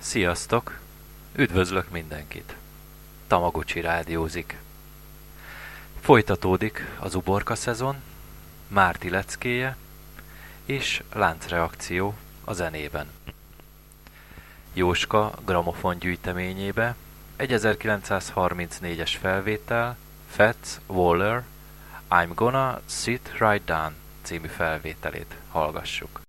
Sziasztok! Üdvözlök mindenkit! Tamaguchi rádiózik. Folytatódik az uborka szezon, Márti leckéje és láncreakció a zenében. Jóska gramofon gyűjteményébe egy 1934-es felvétel Fats Waller I'm Gonna Sit Right Down című felvételét hallgassuk.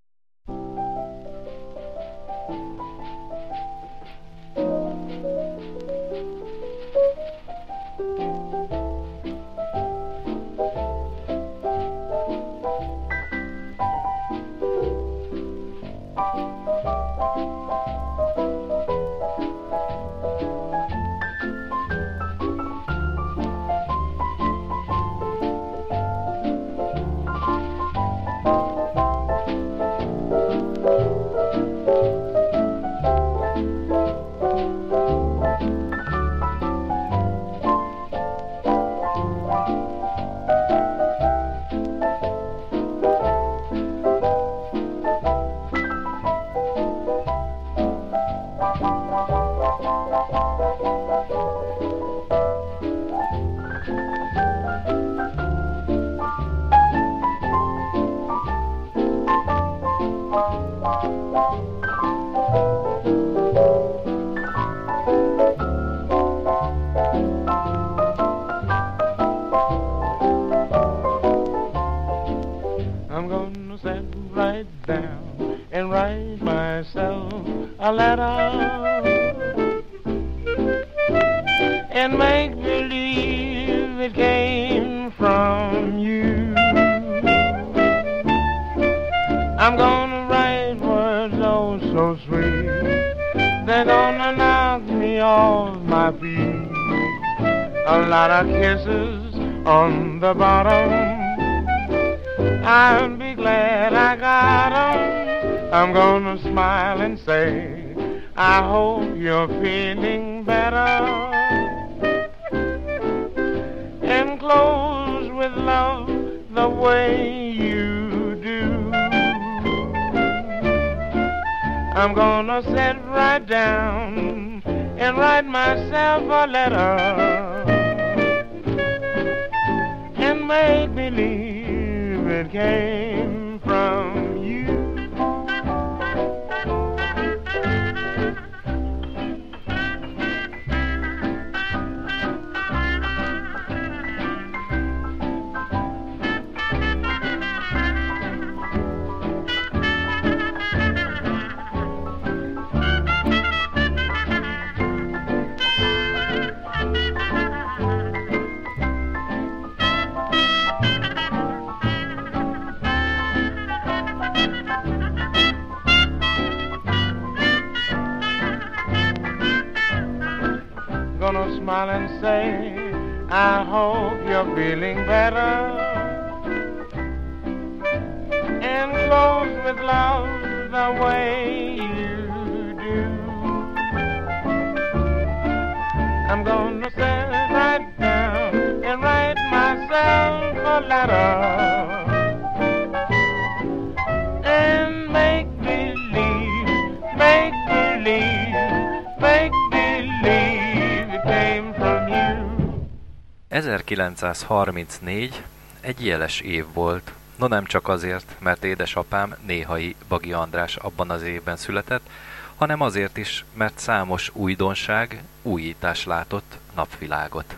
smile and say, I hope you're feeling better. And close with love the way you do. I'm gonna sit right down and write myself a letter. ...1934 egy jeles év volt. No nem csak azért, mert édesapám néhai Bagi András abban az évben született, hanem azért is, mert számos újdonság, újítás látott napvilágot.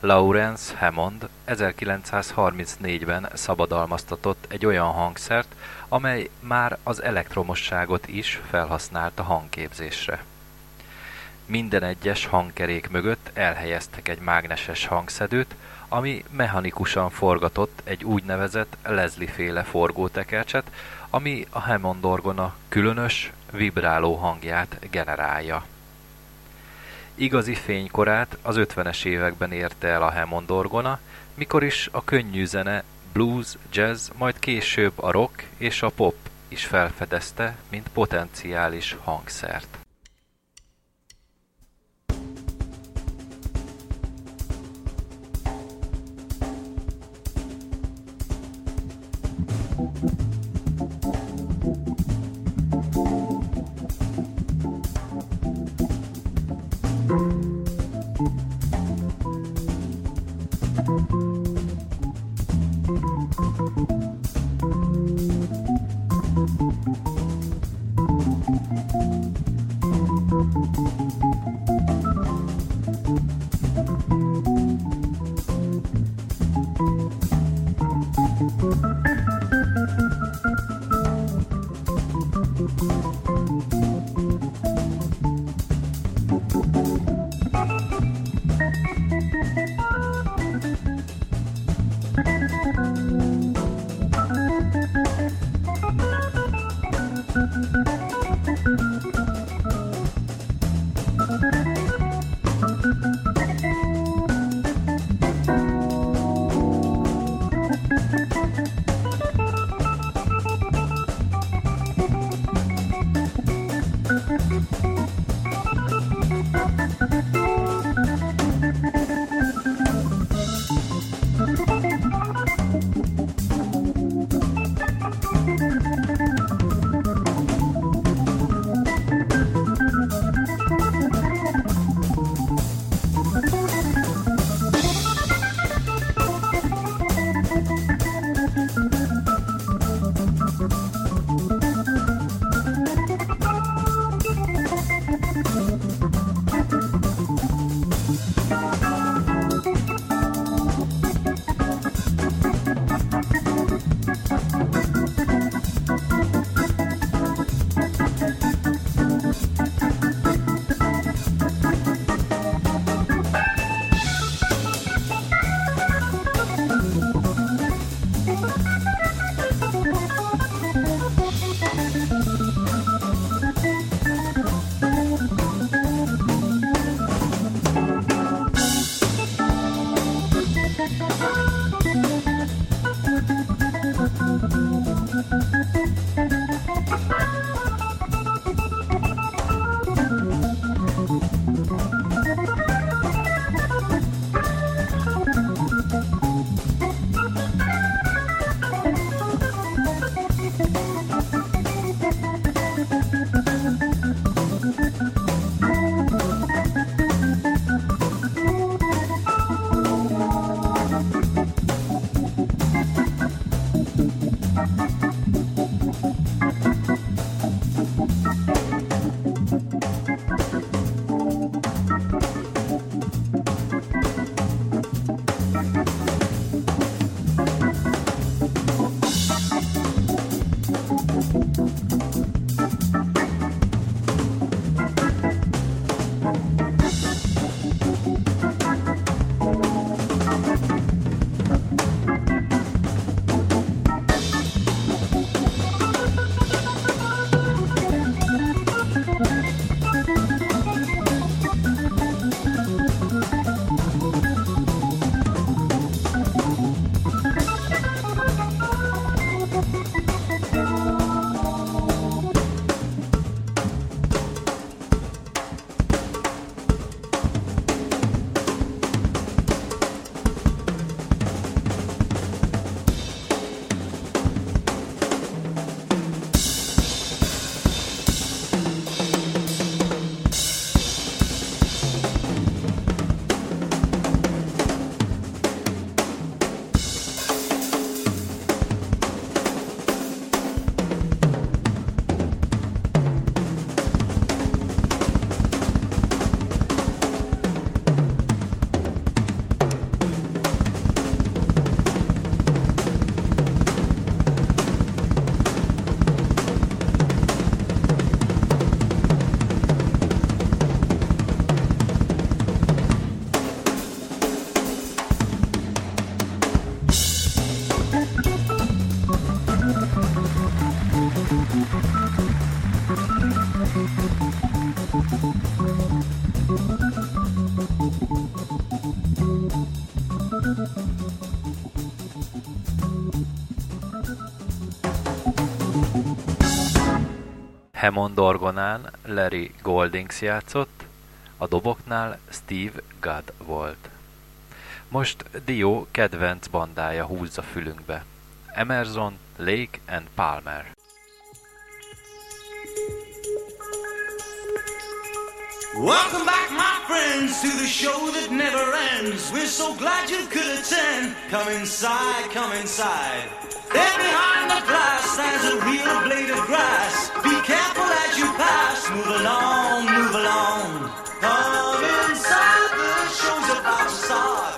Lawrence Hammond 1934-ben szabadalmaztatott egy olyan hangszert, amely már az elektromosságot is felhasználta hangképzésre. Minden egyes hangkerék mögött elhelyeztek egy mágneses hangszedőt, ami mechanikusan forgatott egy úgynevezett Leslie-féle forgótekercset, ami a Hammond orgona különös, vibráló hangját generálja. Igazi fénykorát az 50-es években érte el a Hammond orgona, mikor is a könnyű zene, blues, jazz, majd később a rock és a pop is felfedezte, mint potenciális hangszert. Hammond orgonán Larry Goldings játszott, a doboknál Steve Gadd volt. Most Dio kedvenc bandája húzza fülünkbe. Emerson, Lake and Palmer. Welcome back, my friends, to the show that never ends. We're so glad you could attend. Come inside, come inside. There behind the glass a real blade of grass. Be careful as you pass. Move along, move along. Come inside, the show's about to start.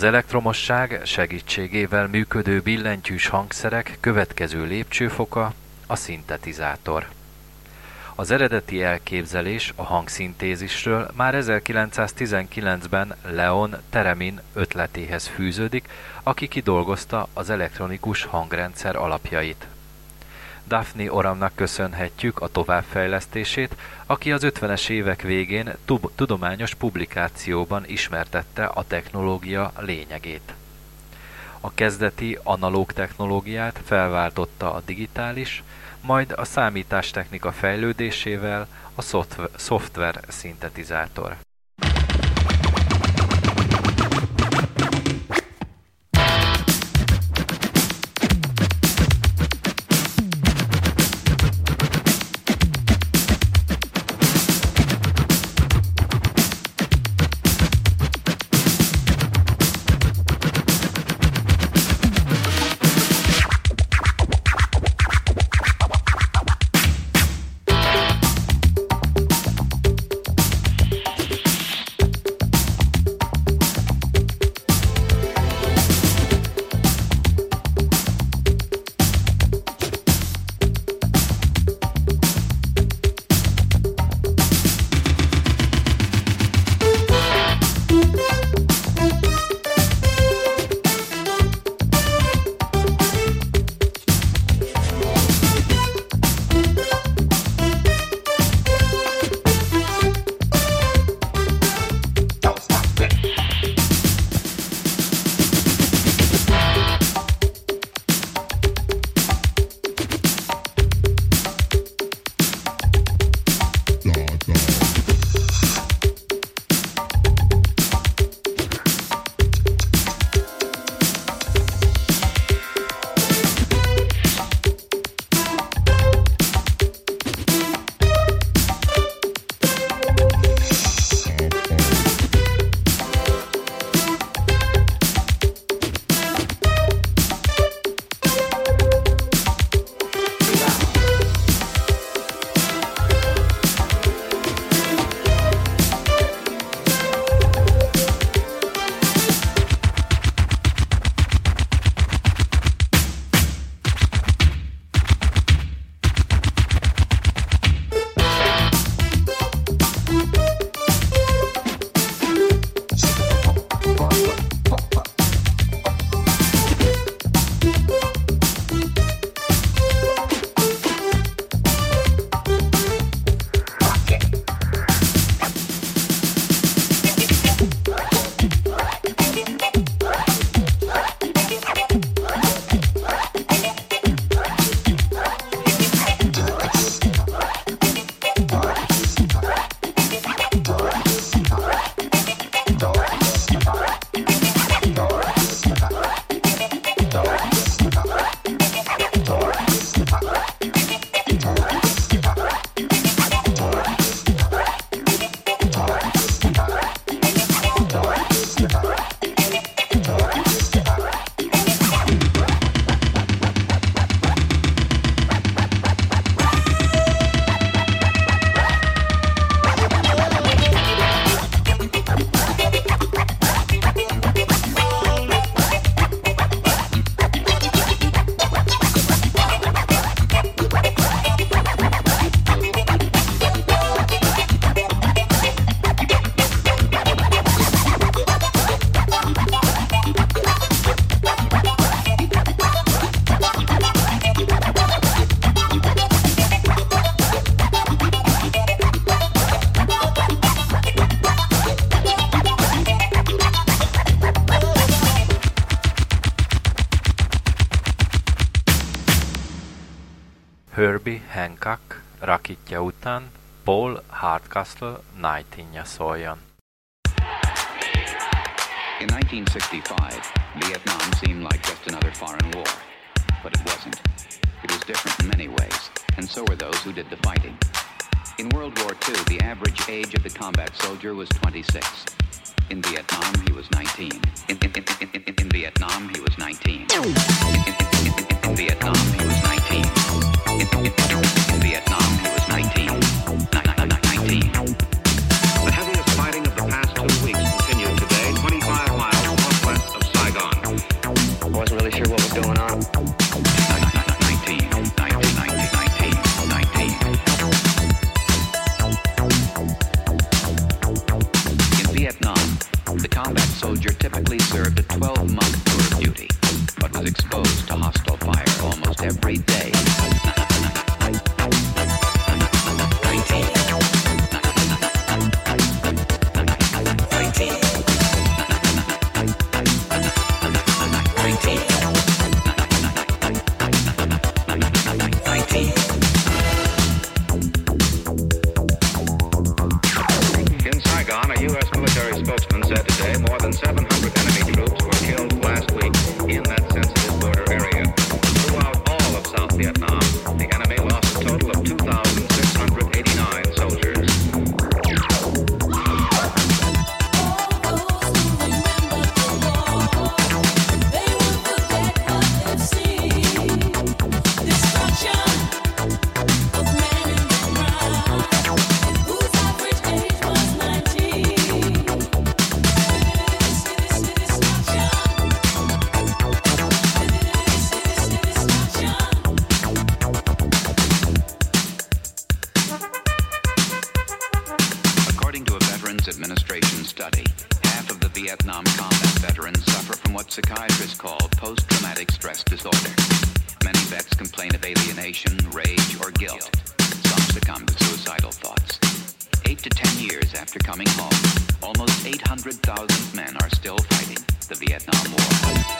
Az elektromosság segítségével működő billentyűs hangszerek következő lépcsőfoka a szintetizátor. Az eredeti elképzelés a hangszintézisről már 1919-ben Leon Teremin ötletéhez fűződik, aki kidolgozta az elektronikus hangrendszer alapjait. Daphne Oramnak köszönhetjük a továbbfejlesztését, aki az 50-es évek végén tudományos publikációban ismertette a technológia lényegét. A kezdeti analóg technológiát felváltotta a digitális, majd a számítástechnika fejlődésével a szoftver szintetizátor. Paul Hardcastle. In 1965, Vietnam seemed like just another foreign war. But it wasn't. It was different in many ways, and so were those who did the fighting. In World War II, the average age of the combat soldier was 26. In Vietnam, he was 19. In, in, in, in Vietnam, he was 19. In, Vietnam, he was 19. the Vietnam War.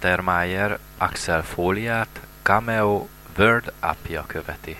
Harold, Faltermeyer, Axel Foliát, Cameo, Word apja követi.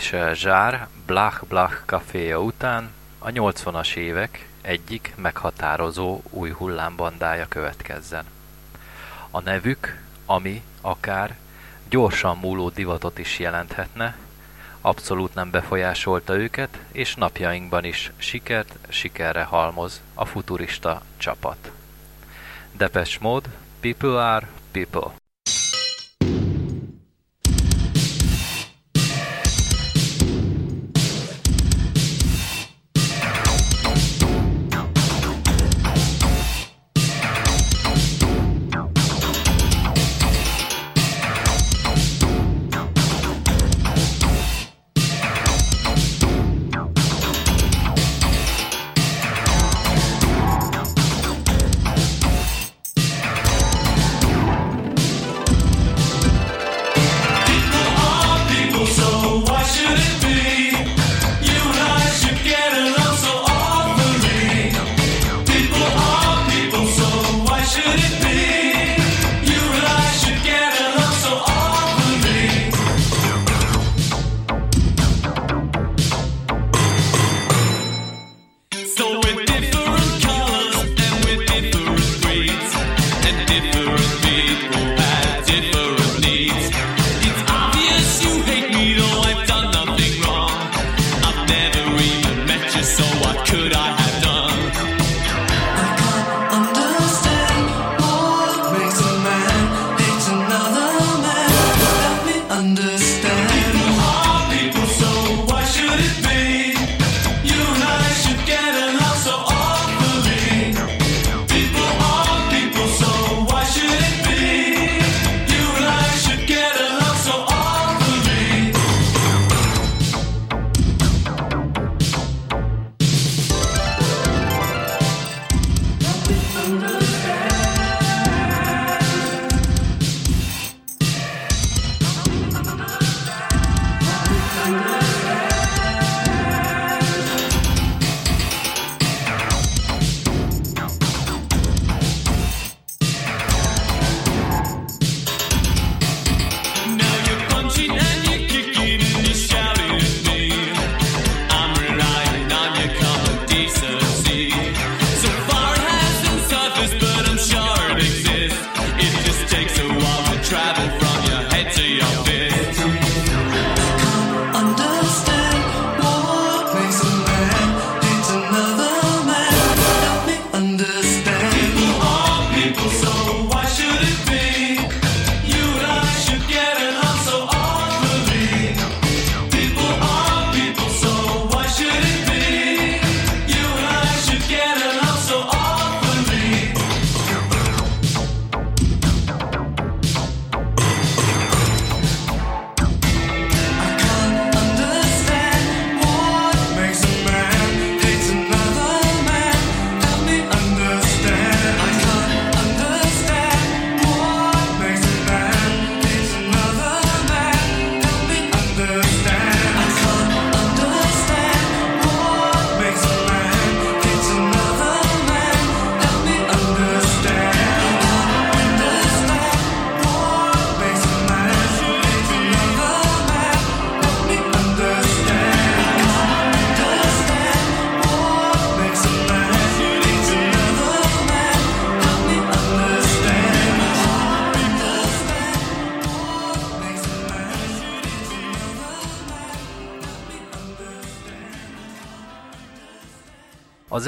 Jean-Michel Jarre Blach Blach kaféja után a 80-as évek egyik meghatározó új hullámbandája következzen. A nevük, ami akár gyorsan múló divatot is jelenthetne, abszolút nem befolyásolta őket, és napjainkban is sikert sikerre halmoz a futurista csapat. Depeche Mode, People are People.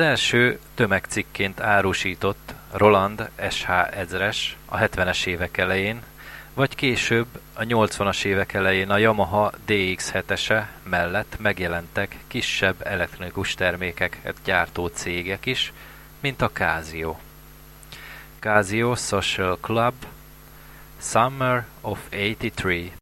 Első tömegcikként árusított Roland SH ezres a 70-es évek elején, vagy később a 80-as évek elején a Yamaha DX7-ese mellett megjelentek kisebb elektronikus termékeket gyártó cégek is, mint a Casio. Casio Social Club Summer of 83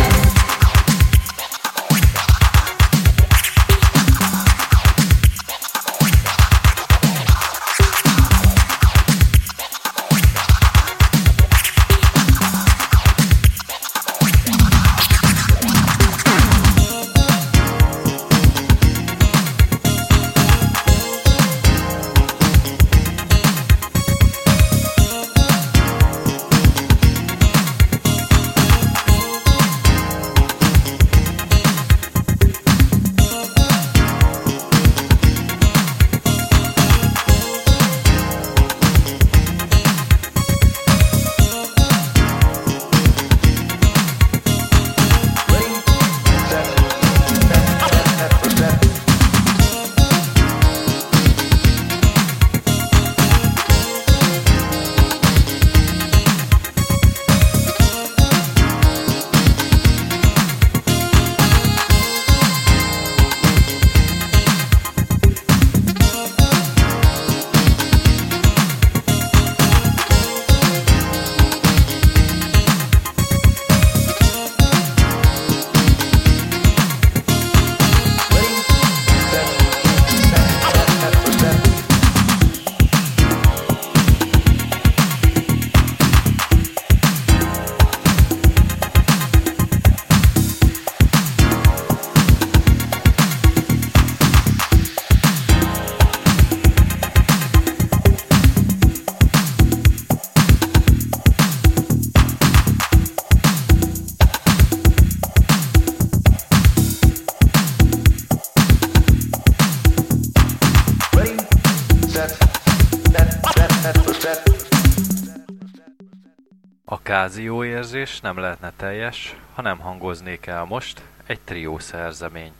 Kázió érzés nem lehetne teljes, ha nem hangoznék el most egy trió szerzemény.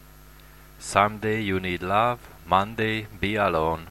Someday you need love, Monday be alone.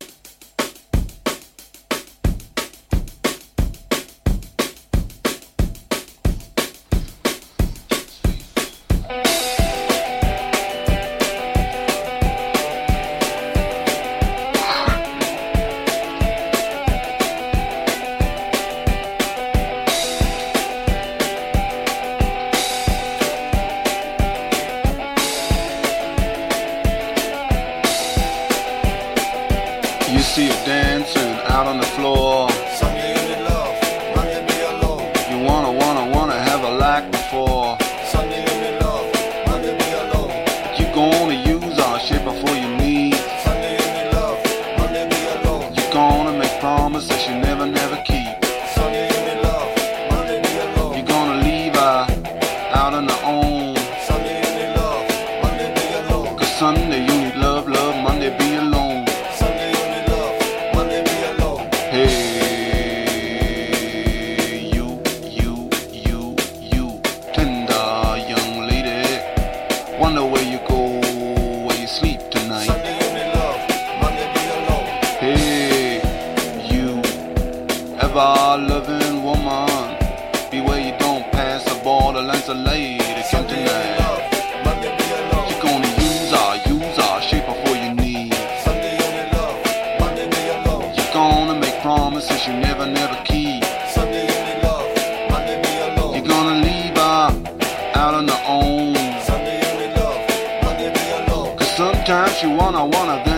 promises you never, never keep. Sunday only love, Monday be alone. You're gonna leave her out on her own. Sunday only love, Monday be alone. Cause sometimes you wanna, wanna.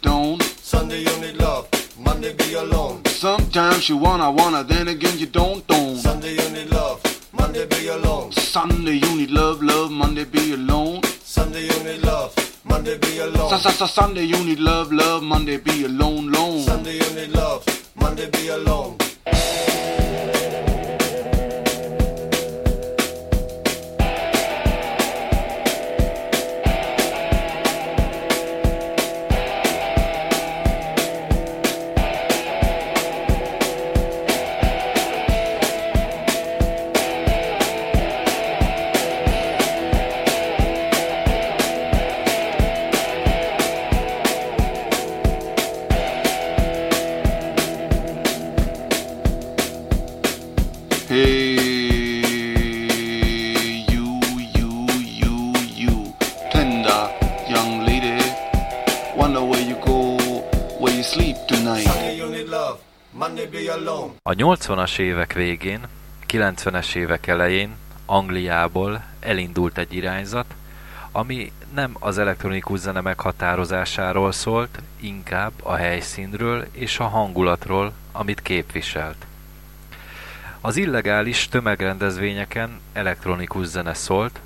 Don't. Sunday you need love, Monday be alone. Sometimes you wanna, wanna, then again you don't, don't. Sunday you need love, Monday be alone. Sunday you need love, love, Monday be alone. Sunday you need love, Monday be alone. Sunday you need love, love, Monday be alone, 80-as évek végén, 90-es évek elején Angliából elindult egy irányzat, ami nem az elektronikus zene meghatározásáról szólt, inkább a helyszínről és a hangulatról, amit képviselt. Az illegális tömegrendezvényeken elektronikus zene szólt,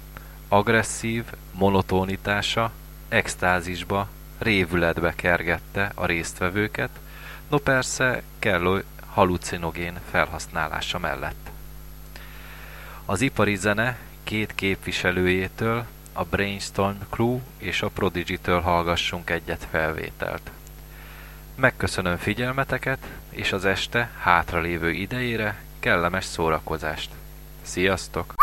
agresszív, monotonitása, extázisba, révületbe kergette a résztvevőket, no persze kellő halucinogén felhasználása mellett. Az ipari zene két képviselőjétől, a Brainstorm Crew és a Prodigy-től hallgassunk egyet felvételt. Megköszönöm figyelmeteket, és az este hátralévő idejére kellemes szórakozást. Sziasztok!